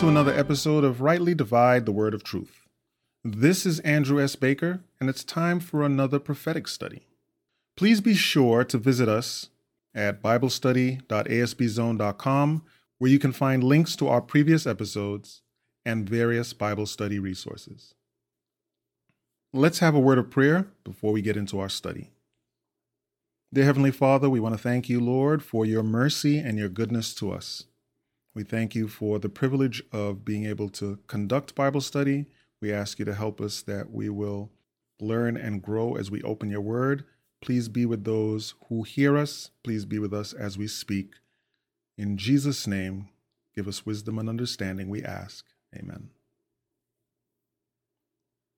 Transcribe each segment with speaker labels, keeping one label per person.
Speaker 1: To another episode of Rightly Divide the Word of Truth. This is Andrew S. Baker, and it's time for another prophetic study. Please be sure to visit us at BibleStudy.asbzone.com, where you can find links to our previous episodes and various Bible study resources. Let's have a word of prayer before we get into our study. Dear Heavenly Father, we want to thank you, Lord, for your mercy and your goodness to us. We thank you for the privilege of being able to conduct Bible study. We ask you to help us that we will learn and grow as we open your word. Please be with those who hear us. Please be with us as we speak. In Jesus' name, give us wisdom and understanding, we ask. Amen.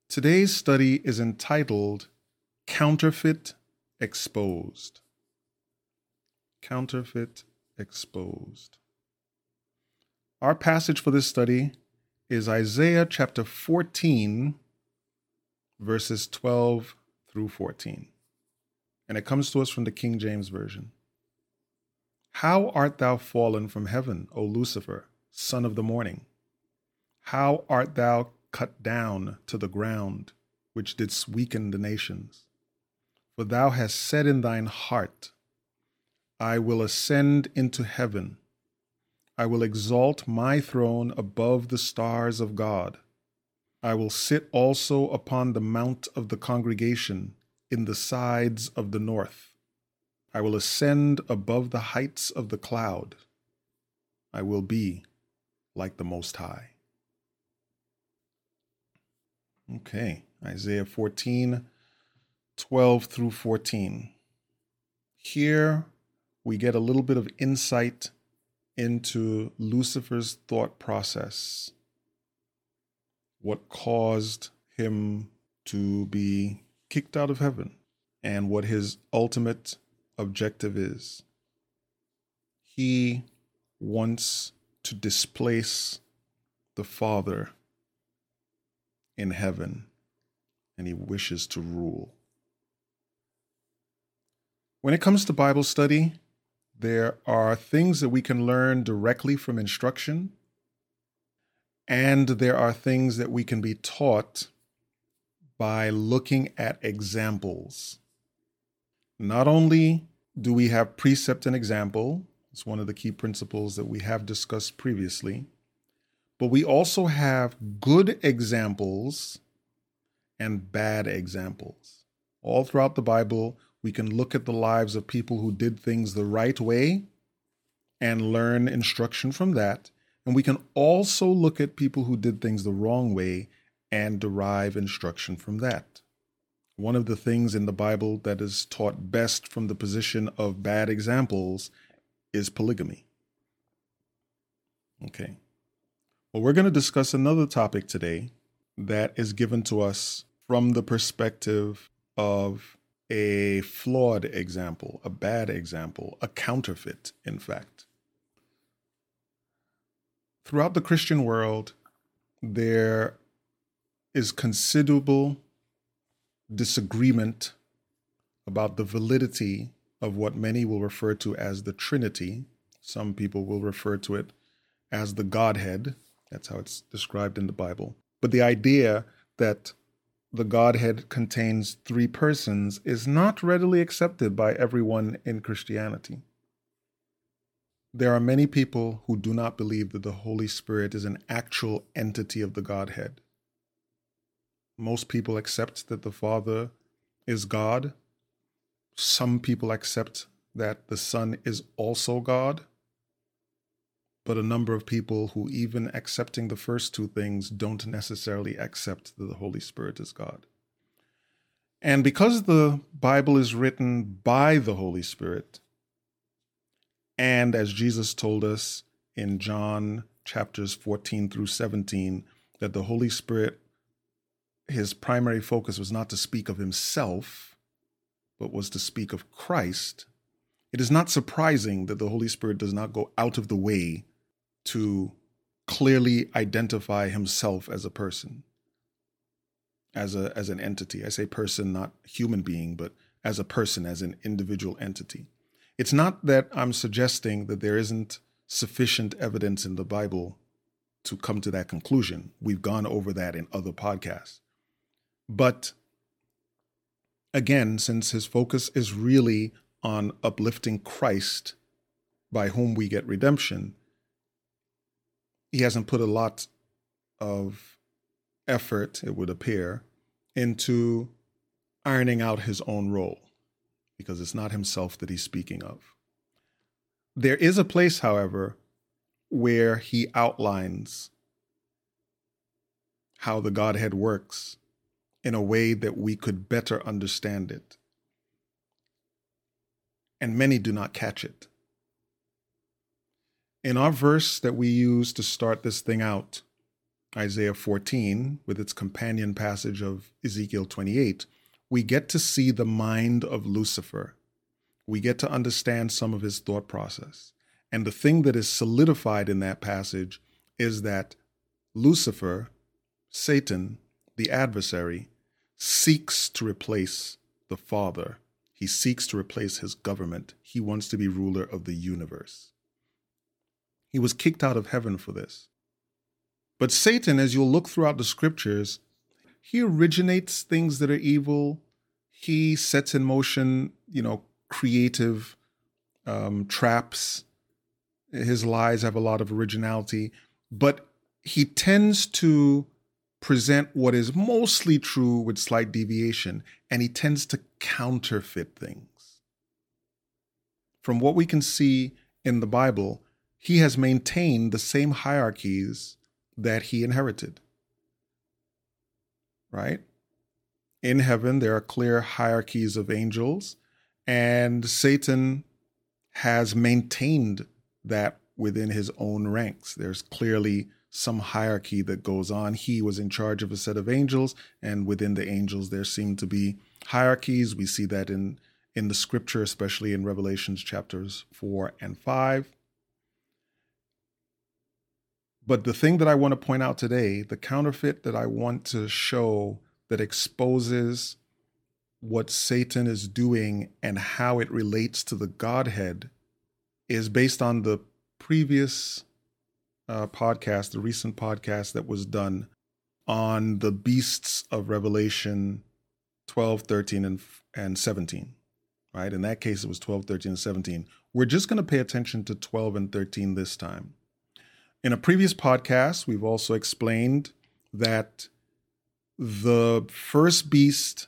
Speaker 1: Today's study is entitled Counterfeit exposed. Counterfeit exposed. Our passage for this study is Isaiah chapter 14, verses 12 through 14. And it comes to us from the King James Version. How art thou fallen from heaven, O Lucifer, son of the morning? How art thou cut down to the ground, which didst weaken the nations? For thou hast said in thine heart, I will ascend into heaven. I will exalt my throne above the stars of God. I will sit also upon the mount of the congregation in the sides of the north. I will ascend above the heights of the cloud. I will be like the Most High. Okay, Isaiah 14 12 through 14. Here we get a little bit of insight into Lucifer's thought process, what caused him to be kicked out of heaven, and what his ultimate objective is. He wants to displace the Father in heaven, and he wishes to rule. When it comes to Bible study, there are things that we can learn directly from instruction, and there are things that we can be taught by looking at examples. Not only do we have precept and example, it's one of the key principles that we have discussed previously, but we also have good examples and bad examples. All throughout the Bible, we can look at the lives of people who did things the right way and learn instruction from that. And we can also look at people who did things the wrong way and derive instruction from that. One of the things in the Bible that is taught best from the position of bad examples is polygamy. Okay. Well, we're going to discuss another topic today that is given to us from the perspective of a flawed example, a bad example, a counterfeit, in fact. Throughout the Christian world, there is considerable disagreement about the validity of what many will refer to as the Trinity. Some people will refer to it as the Godhead. That's how it's described in the Bible. But the idea that the Godhead contains three persons is not readily accepted by everyone in Christianity. There are many people who do not believe that the Holy Spirit is an actual entity of the Godhead. Most people accept that the Father is God. Some people accept that the Son is also God but a number of people who, even accepting the first two things, don't necessarily accept that the Holy Spirit is God. And because the Bible is written by the Holy Spirit, and as Jesus told us, in John chapters 14 through 17 that the Holy Spirit, his primary focus was not to speak of himself, but was to speak of Christ, it is not surprising that the Holy Spirit does not go out of the way to clearly identify himself as a person, as a as an entity. I say person, not human being, but as a person, as an individual entity. It's not that I'm suggesting that there isn't sufficient evidence in the Bible to come to that conclusion. We've gone over that in other podcasts. But again, since his focus is really on uplifting Christ by whom we get redemption, he hasn't put a lot of effort, it would appear, into ironing out his own role because it's not himself that he's speaking of. There is a place, however, where he outlines how the Godhead works in a way that we could better understand it. And many do not catch it. In our verse that we use to start this thing out, Isaiah 14, with its companion passage of Ezekiel 28, we get to see the mind of Lucifer. We get to understand some of his thought process. And the thing that is solidified in that passage is that Lucifer, Satan, the adversary, seeks to replace the Father. He seeks to replace his government. He wants to be ruler of the universe. He was kicked out of heaven for this. But Satan, as you'll look throughout the scriptures, he originates things that are evil. He sets in motion, you know, creative um, traps. His lies have a lot of originality, but he tends to present what is mostly true with slight deviation, and he tends to counterfeit things. From what we can see in the Bible, he has maintained the same hierarchies that he inherited. Right? In heaven, there are clear hierarchies of angels, and Satan has maintained that within his own ranks. There's clearly some hierarchy that goes on. He was in charge of a set of angels, and within the angels, there seem to be hierarchies. We see that in, in the scripture, especially in Revelations chapters 4 and 5. But the thing that I want to point out today, the counterfeit that I want to show that exposes what Satan is doing and how it relates to the Godhead is based on the previous uh, podcast, the recent podcast that was done on the beasts of Revelation 12, 13, and, and 17. Right? In that case, it was 12, 13, and 17. We're just going to pay attention to 12 and 13 this time. In a previous podcast, we've also explained that the first beast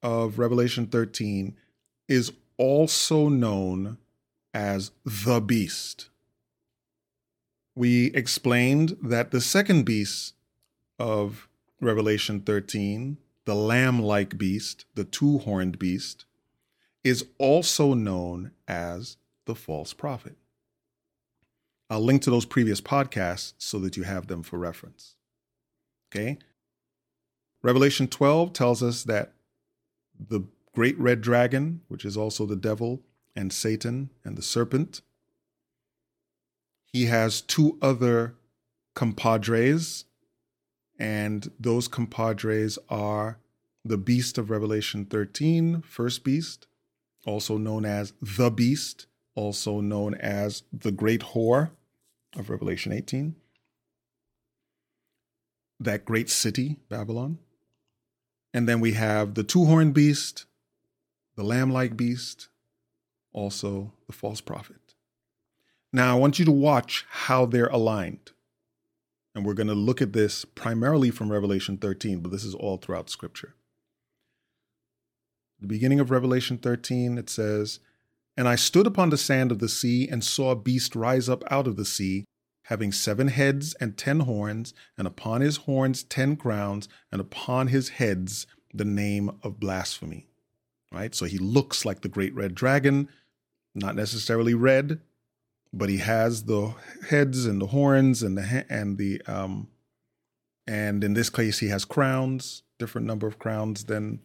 Speaker 1: of Revelation 13 is also known as the beast. We explained that the second beast of Revelation 13, the lamb like beast, the two horned beast, is also known as the false prophet. I'll link to those previous podcasts so that you have them for reference. Okay? Revelation 12 tells us that the great red dragon, which is also the devil and Satan and the serpent, he has two other compadres, and those compadres are the beast of Revelation 13, first beast, also known as the beast, also known as the great whore of Revelation 18. That great city, Babylon. And then we have the two horned beast, the lamb like beast, also the false prophet. Now, I want you to watch how they're aligned. And we're going to look at this primarily from Revelation 13, but this is all throughout Scripture. The beginning of Revelation 13, it says, and I stood upon the sand of the sea and saw a beast rise up out of the sea, having seven heads and ten horns, and upon his horns ten crowns, and upon his heads the name of blasphemy. Right? So he looks like the great red dragon, not necessarily red, but he has the heads and the horns and the and the um and in this case he has crowns, different number of crowns than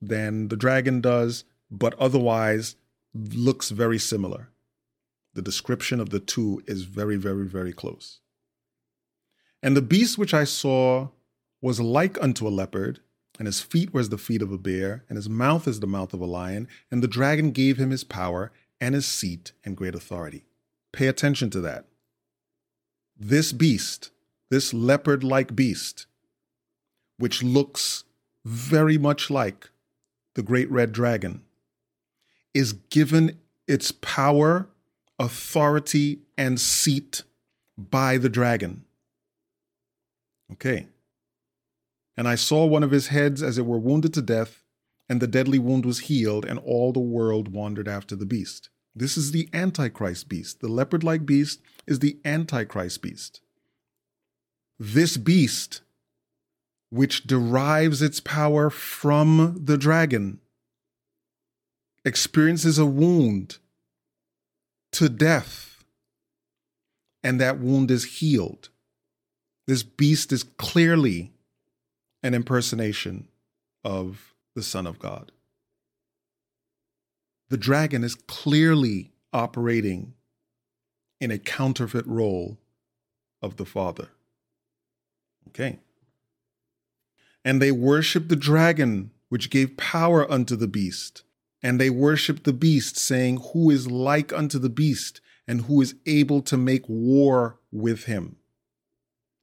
Speaker 1: than the dragon does, but otherwise looks very similar. The description of the two is very, very, very close. And the beast which I saw was like unto a leopard, and his feet were as the feet of a bear, and his mouth as the mouth of a lion, and the dragon gave him his power and his seat and great authority. Pay attention to that. This beast, this leopard like beast, which looks very much like the great red dragon, is given its power, authority, and seat by the dragon. Okay. And I saw one of his heads as it were wounded to death, and the deadly wound was healed, and all the world wandered after the beast. This is the Antichrist beast. The leopard like beast is the Antichrist beast. This beast, which derives its power from the dragon, experiences a wound to death, and that wound is healed. This beast is clearly an impersonation of the Son of God. The dragon is clearly operating in a counterfeit role of the Father. Okay. And they worship the dragon, which gave power unto the beast. And they worship the beast, saying, Who is like unto the beast, and who is able to make war with him?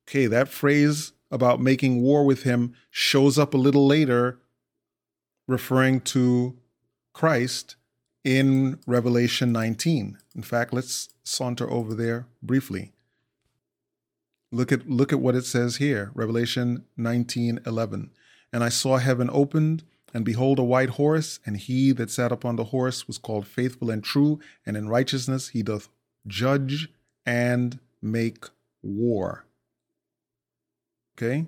Speaker 1: Okay, that phrase about making war with him shows up a little later, referring to Christ in Revelation 19. In fact, let's saunter over there briefly. Look at look at what it says here, Revelation 19:11. And I saw heaven opened, and behold a white horse, and he that sat upon the horse was called faithful and true, and in righteousness he doth judge and make war. Okay?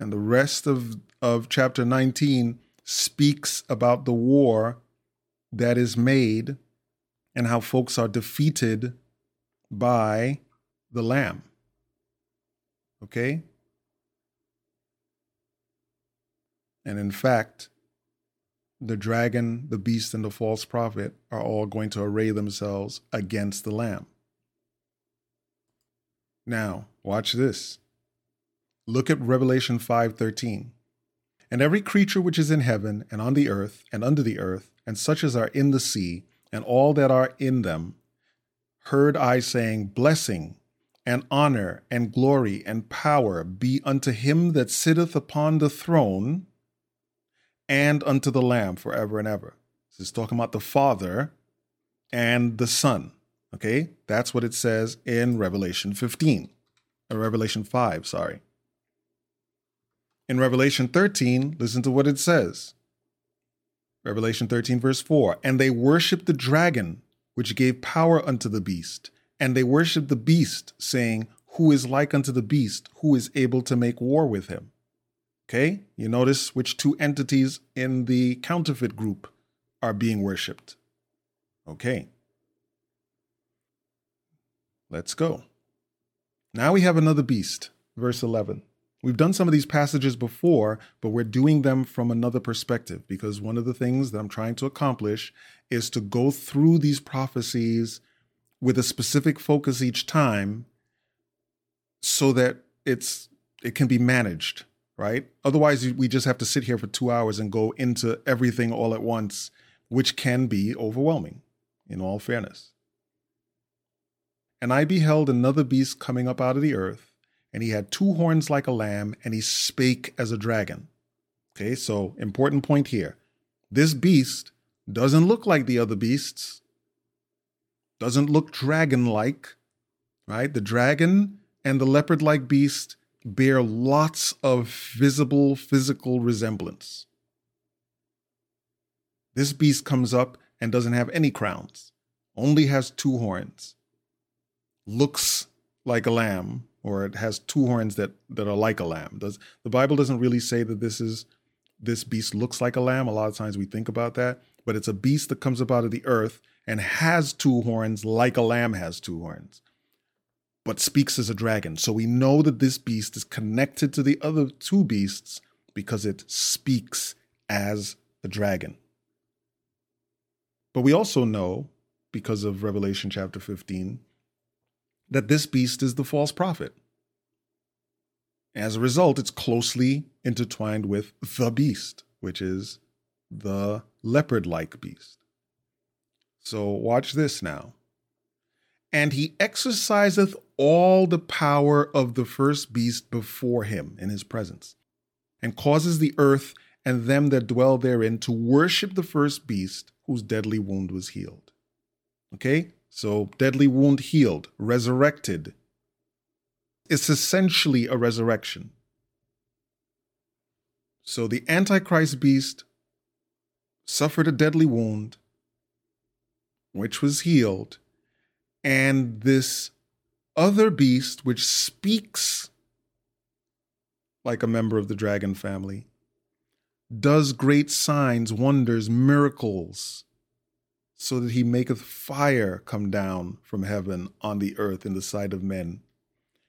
Speaker 1: And the rest of, of chapter 19 speaks about the war that is made and how folks are defeated by the Lamb. Okay? And in fact, the dragon, the beast, and the false prophet are all going to array themselves against the Lamb. Now, watch this. Look at Revelation 5:13. And every creature which is in heaven and on the earth and under the earth and such as are in the sea and all that are in them heard I saying blessing and honor and glory and power be unto him that sitteth upon the throne and unto the lamb forever and ever. This is talking about the Father and the Son. Okay? That's what it says in Revelation 15. Or Revelation 5, sorry. In Revelation 13, listen to what it says. Revelation 13, verse 4 And they worshiped the dragon, which gave power unto the beast. And they worshiped the beast, saying, Who is like unto the beast? Who is able to make war with him? Okay, you notice which two entities in the counterfeit group are being worshiped. Okay. Let's go. Now we have another beast, verse 11. We've done some of these passages before, but we're doing them from another perspective because one of the things that I'm trying to accomplish is to go through these prophecies with a specific focus each time so that it's it can be managed, right? Otherwise we just have to sit here for 2 hours and go into everything all at once, which can be overwhelming in all fairness. And I beheld another beast coming up out of the earth and he had two horns like a lamb, and he spake as a dragon. Okay, so important point here. This beast doesn't look like the other beasts, doesn't look dragon like, right? The dragon and the leopard like beast bear lots of visible physical resemblance. This beast comes up and doesn't have any crowns, only has two horns, looks like a lamb, or it has two horns that that are like a lamb. Does the Bible doesn't really say that this is this beast looks like a lamb? A lot of times we think about that, but it's a beast that comes up out of the earth and has two horns like a lamb has two horns, but speaks as a dragon. So we know that this beast is connected to the other two beasts because it speaks as a dragon. But we also know, because of Revelation chapter 15, that this beast is the false prophet. As a result, it's closely intertwined with the beast, which is the leopard like beast. So watch this now. And he exerciseth all the power of the first beast before him in his presence, and causes the earth and them that dwell therein to worship the first beast whose deadly wound was healed. Okay? So, deadly wound healed, resurrected. It's essentially a resurrection. So, the Antichrist beast suffered a deadly wound, which was healed, and this other beast, which speaks like a member of the dragon family, does great signs, wonders, miracles, so that he maketh fire come down from heaven on the earth in the sight of men.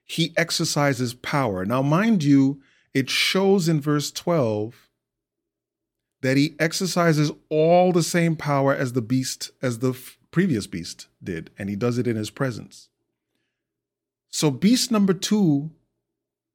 Speaker 1: He exercises power. Now, mind you, it shows in verse 12 that he exercises all the same power as the beast, as the previous beast did, and he does it in his presence. So, beast number two,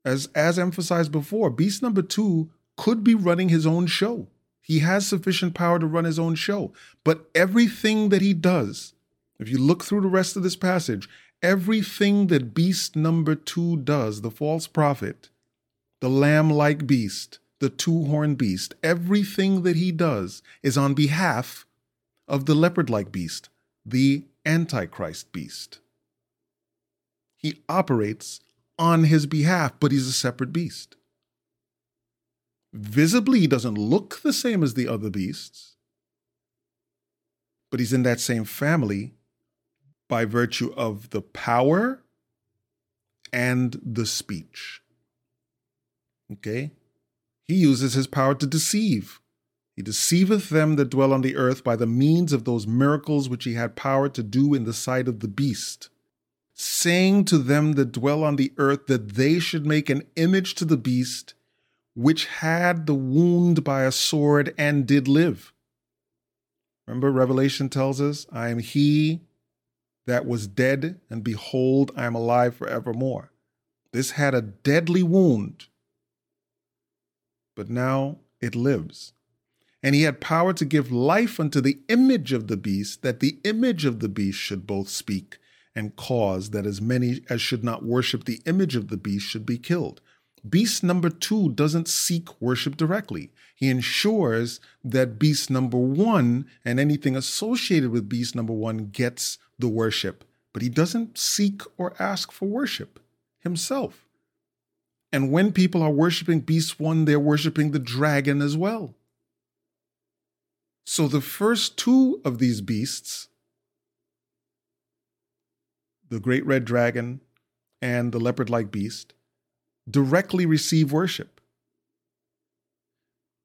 Speaker 1: as, as emphasized before, beast number two could be running his own show. He has sufficient power to run his own show. But everything that he does, if you look through the rest of this passage, everything that beast number two does, the false prophet, the lamb like beast, the two horned beast, everything that he does is on behalf of the leopard like beast, the Antichrist beast. He operates on his behalf, but he's a separate beast visibly he doesn't look the same as the other beasts, but he's in that same family by virtue of the power and the speech. Okay? He uses his power to deceive. He deceiveth them that dwell on the earth by the means of those miracles which he had power to do in the sight of the beast, saying to them that dwell on the earth that they should make an image to the beast which had the wound by a sword and did live. Remember, Revelation tells us, I am he that was dead, and behold, I am alive forevermore. This had a deadly wound, but now it lives. And he had power to give life unto the image of the beast, that the image of the beast should both speak and cause that as many as should not worship the image of the beast should be killed. Beast number two doesn't seek worship directly. He ensures that beast number one and anything associated with beast number one gets the worship, but he doesn't seek or ask for worship himself. And when people are worshiping beast one, they're worshiping the dragon as well. So the first two of these beasts, the great red dragon and the leopard like beast, directly receive worship.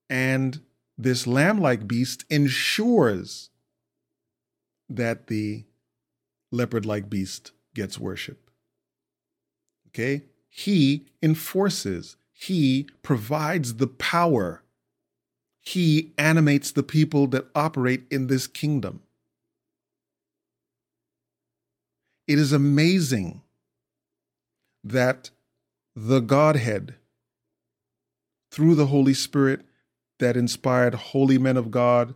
Speaker 1: And this lamb like beast ensures that the leopard like beast gets worship. Okay? He enforces, he provides the power, he animates the people that operate in this kingdom. It is amazing that the Godhead through the Holy Spirit that inspired holy men of God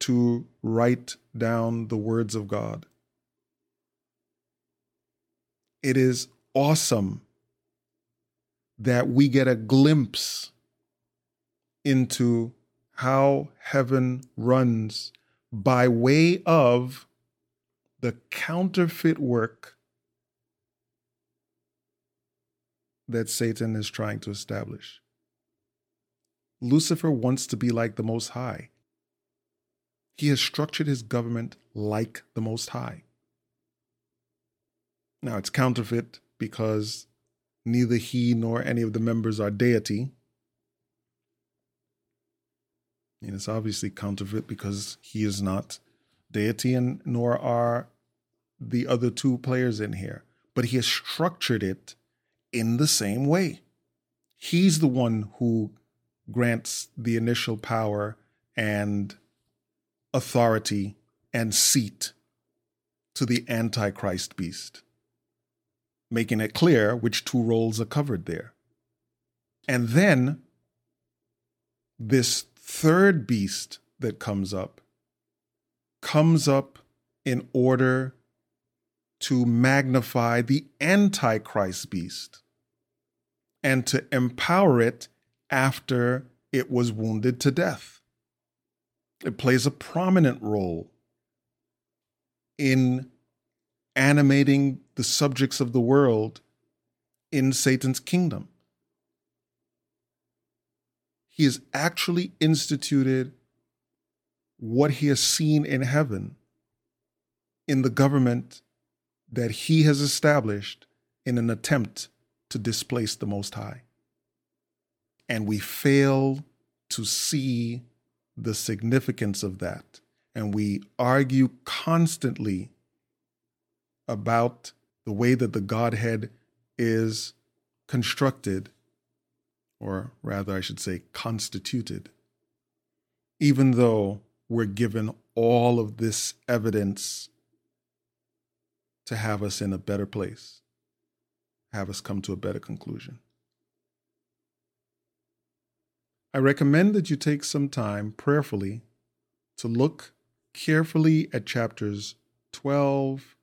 Speaker 1: to write down the words of God. It is awesome that we get a glimpse into how heaven runs by way of the counterfeit work that Satan is trying to establish. Lucifer wants to be like the Most High. He has structured his government like the Most High. Now, it's counterfeit because neither he nor any of the members are deity. And it's obviously counterfeit because he is not deity, and nor are the other two players in here. But he has structured it in the same way. He's the one who grants the initial power and authority and seat to the Antichrist beast, making it clear which two roles are covered there. And then this third beast that comes up comes up in order to magnify the Antichrist beast and to empower it after it was wounded to death. It plays a prominent role in animating the subjects of the world in Satan's kingdom. He has actually instituted what he has seen in heaven in the government that he has established in an attempt to displace the Most High. And we fail to see the significance of that. And we argue constantly about the way that the Godhead is constructed, or rather, I should say, constituted, even though we're given all of this evidence to have us in a better place, have us come to a better conclusion. I recommend that you take some time prayerfully to look carefully at chapters 12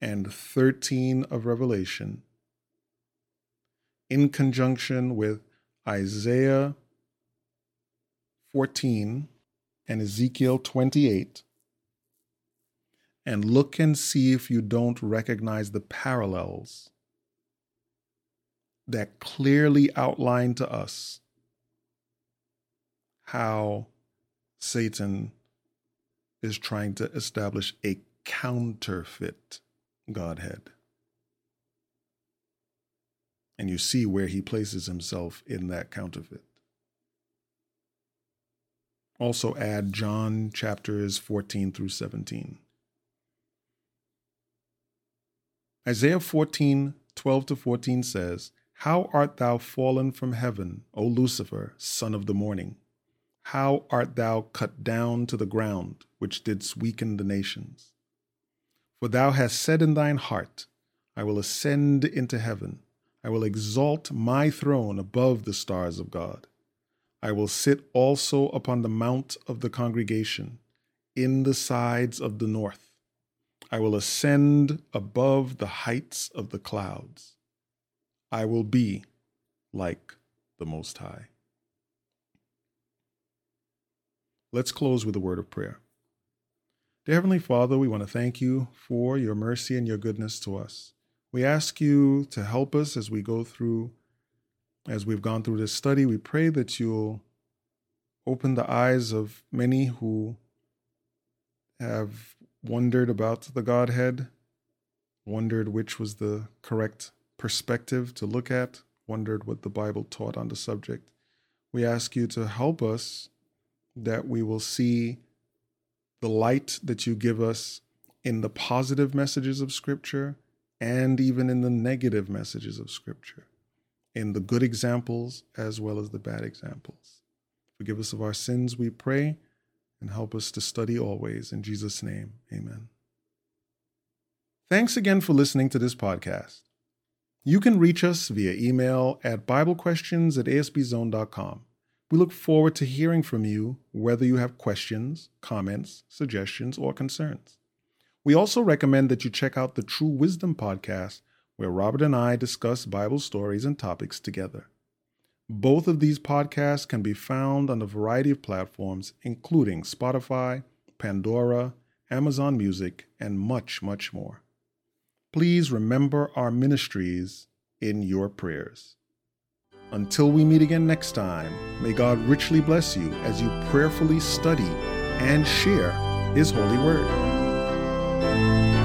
Speaker 1: and 13 of Revelation in conjunction with Isaiah 14 and Ezekiel 28 and look and see if you don't recognize the parallels that clearly outline to us how Satan is trying to establish a counterfeit Godhead. And you see where he places himself in that counterfeit. Also, add John chapters 14 through 17. Isaiah 14, 12 to 14 says, How art thou fallen from heaven, O Lucifer, son of the morning? How art thou cut down to the ground, which didst weaken the nations? For thou hast said in thine heart, I will ascend into heaven. I will exalt my throne above the stars of God. I will sit also upon the mount of the congregation, in the sides of the north. I will ascend above the heights of the clouds. I will be like the Most High. Let's close with a word of prayer. Dear Heavenly Father, we want to thank you for your mercy and your goodness to us. We ask you to help us as we go through, as we've gone through this study. We pray that you'll open the eyes of many who have wondered about the Godhead, wondered which was the correct perspective to look at, wondered what the Bible taught on the subject. We ask you to help us that we will see the light that you give us in the positive messages of Scripture and even in the negative messages of Scripture, in the good examples as well as the bad examples. Forgive us of our sins, we pray and help us to study always. In Jesus' name, amen. Thanks again for listening to this podcast. You can reach us via email at BibleQuestions at ASBZone.com. We look forward to hearing from you, whether you have questions, comments, suggestions, or concerns. We also recommend that you check out the True Wisdom podcast, where Robert and I discuss Bible stories and topics together. Both of these podcasts can be found on a variety of platforms, including Spotify, Pandora, Amazon Music, and much, much more. Please remember our ministries in your prayers. Until we meet again next time, may God richly bless you as you prayerfully study and share His holy word. Thank you.